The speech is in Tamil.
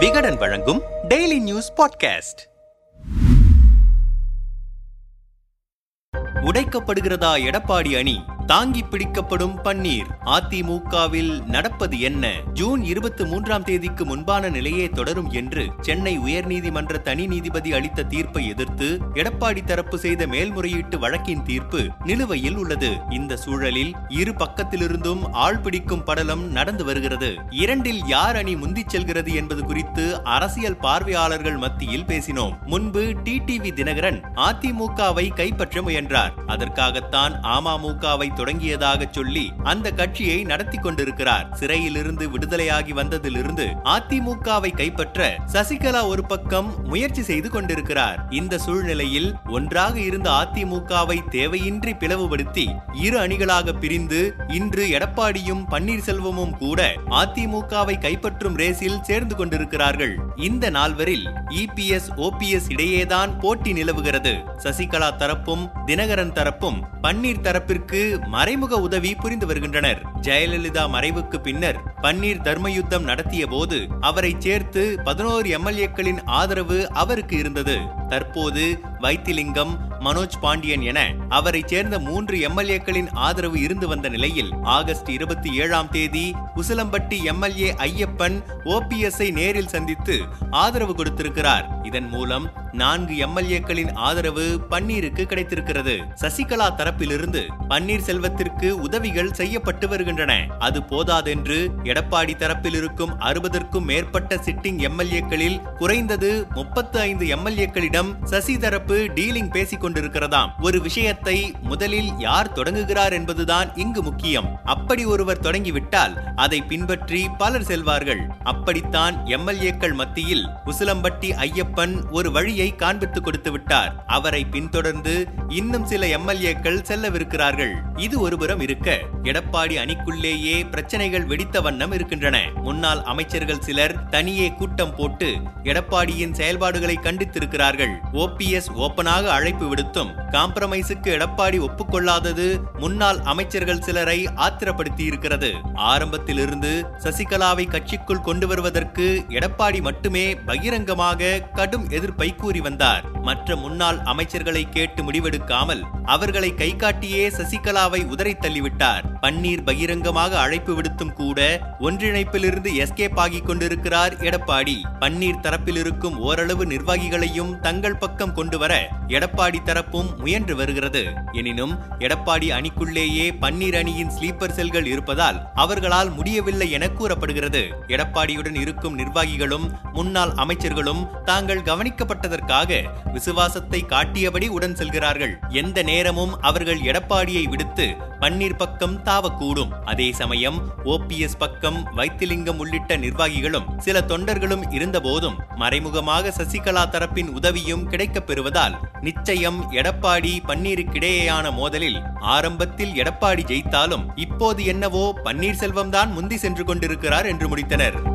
விகடன் வழங்கும் டெய்லி நியூஸ் பாட்காஸ்ட் உடைக்கப்படுகிறதா எடப்பாடி அணி? தாங்கி பிடிக்கப்படும் பன்னீர் அதிமுகவில் நடப்பது என்ன? ஜூன் இருபத்தி மூன்றாம் தேதிக்கு முன்பான நிலையே தொடரும் என்று சென்னை உயர்நீதிமன்ற தனி நீதிபதி அளித்த தீர்ப்பை எதிர்த்து எடப்பாடி தரப்பு செய்த மேல்முறையீட்டு வழக்கின் தீர்ப்பு நிலுவையில் உள்ளது. இந்த சூழலில் இரு பக்கத்திலிருந்தும் ஆள் பிடிக்கும் படலம் நடந்து வருகிறது. இரண்டில் யார் அணி முந்திச் செல்கிறது என்பது குறித்து அரசியல் பார்வையாளர்கள் மத்தியில் பேசினோம். முன்பு டிடிவி தினகரன் அதிமுகவை கைப்பற்ற முயன்றார். அதற்காகத்தான் அமமுகவை தொடங்கியதாக சொல்லி அந்த கட்சியை நடத்தி கொண்டிருக்கிறார். சிறையிலிருந்து விடுதலையாகி வந்ததிலிருந்து அதிமுகவை கைப்பற்ற சசிகலா ஒரு பக்கம் முயற்சி செய்து கொண்டிருக்கிறார். இந்த சூழ்நிலையில் ஒன்றாக இருந்த அதிமுகவை தேவையின்றி பிளவுபடுத்தி இரு அணிகளாக பிரிந்து இன்று எடப்பாடியும் பன்னீர்செல்வமும் கூட அதிமுகவை கைப்பற்றும் ரேஸில் சேர்ந்து கொண்டிருக்கிறார்கள். இந்த நால்வரில் இபிஎஸ் ஓபிஎஸ் இடையேதான் போட்டி நிலவுகிறது. சசிகலா தரப்பும் தினகரன் தரப்பும் பன்னீர் தரப்பிற்கு மறைமுக உதவி புரிந்து வருகின்றனர். ஜெயலலிதா மறைவுக்கு பின்னர் பன்னீர் தர்மயுத்தம் நடத்திய போது அவரை சேர்த்து பதினோரு எம்எல்ஏக்களின் ஆதரவு அவருக்கு இருந்தது. தற்போது வைத்திலிங்கம் மனோஜ் பாண்டியன் என அவரை சேர்ந்த மூன்று எம்எல்ஏக்களின் ஆதரவு இருந்து வந்த நிலையில் ஆகஸ்ட் இருபத்தி ஏழாம் தேதி உசிலம்பட்டி எம்எல்ஏ ஐயப்பன் ஓபிஎஸ்ஐ நேரில் சந்தித்து ஆதரவு கொடுத்திருக்கிறார். இதன் மூலம் நான்கு எம்எல்ஏக்களின் ஆதரவு பன்னீருக்கு கிடைத்திருக்கிறது. சசிகலா தரப்பிலிருந்து பன்னீர் செல்வத்திற்கு உதவிகள் செய்யப்பட்டு வருகின்றன. அது போதாதென்று எடப்பாடி தரப்பில் இருக்கும் அறுபதற்கும் மேற்பட்ட சிட்டிங் எம்எல்ஏக்களில் குறைந்தது முப்பத்து ஐந்து எம்எல்ஏக்களிடம் சசி தரப்பு டீலிங் பேசிக் கொண்டிருக்கிறதாம். ஒரு விஷயத்தை முதலில் யார் தொடங்குகிறார் என்பதுதான் இங்கு முக்கியம். அப்படி ஒருவர் தொடங்கிவிட்டால் அதை பின்பற்றி பலர் செல்வார்கள். அப்படித்தான் எம்எல்ஏக்கள் மத்தியில் உசிலம்பட்டி ஐயப்பன் ஒரு வழியை காண்பித்துக் கொடுத்து விட்டார் அவரை பின்தொடர்ந்து இன்னும் சில எம்எல்ஏக்கள் செல்லவிருக்கிறார்கள். இது ஒருபுறம் இருக்க எடப்பாடி அணிக்குள்ளேயே பிரச்சனைகள் வெடித்த வண்ணம் இருக்கின்றன. முன்னாள் அமைச்சர்கள் சிலர் தனியே கூட்டம் போட்டு எடப்பாடியின் செயல்பாடுகளை கண்டித்திருக்கிறார்கள். ஓபிஎஸ் ஓப்பனாக அழைப்பு விடுத்தும் காம்ப்ரமைஸுக்கு எடப்பாடி ஒப்புக்கொள்ளாதது முன்னாள் அமைச்சர்கள் சிலரை ஆத்திரப்படுத்தி இருக்கிறது ஆரம்பத்திலிருந்து சசிகலாவை கட்சிக்குள் கொண்டு வருவதற்கு எடப்பாடி மட்டுமே பகிரங்கமாக கடும் எதிர்ப்பை கூறி வந்தார். மற்ற முன்னாள் அமைச்சர்களை கேட்டு முடிவெடுக்காமல் அவர்களை கை காட்டியே சசிகலாவை உதறி தள்ளிவிட்டார். பன்னீர் பகிரங்கமாக அழைப்பு விடுத்தும் கூட ஒன்றிணைப்பிலிருந்து எஸ்கேப் ஆகிக் கொண்டிருக்கிறார் எடப்பாடி. பன்னீர் தரப்பில் இருக்கும் ஓரளவு நிர்வாகிகளையும் தங்கள் பக்கம் கொண்டு வர எடப்பாடி தரப்பும் முயன்று வருகிறது. எனினும் எடப்பாடி அணிக்குள்ளேயே பன்னீர் அணியின் ஸ்லீப்பர் செல்கள் இருப்பதால் அவர்களால் முடியவில்லை என கூறப்படுகிறது. எடப்பாடியுடன் இருக்கும் நிர்வாகிகளும் முன்னாள் அமைச்சர்களும் தாங்கள் கவனிக்கப்பட்டதற்காக விசுவாசத்தை காட்டியபடி உடன் செல்கிறார்கள். எந்த நேரமும் அவர்கள் எடப்பாடியை விடுத்து பன்னீர் பக்கம் தாவக்கூடும். அதே சமயம் ஓபிஎஸ் பக்கம் வைத்திலிங்கம் உள்ளிட்ட நிர்வாகிகளும் சில தொண்டர்களும் இருந்தபோதும் மறைமுகமாக சசிகலா தரப்பின் உதவியும் கிடைக்கப் பெறுவதால் நிச்சயம் எடப்பாடி பன்னீருக்கிடையேயான மோதலில் ஆரம்பத்தில் எடப்பாடி ஜெயித்தாலும் இப்போது என்னவோ பன்னீர்செல்வம் தான் முந்தி சென்று கொண்டிருக்கிறார் என்று முடித்தனர்.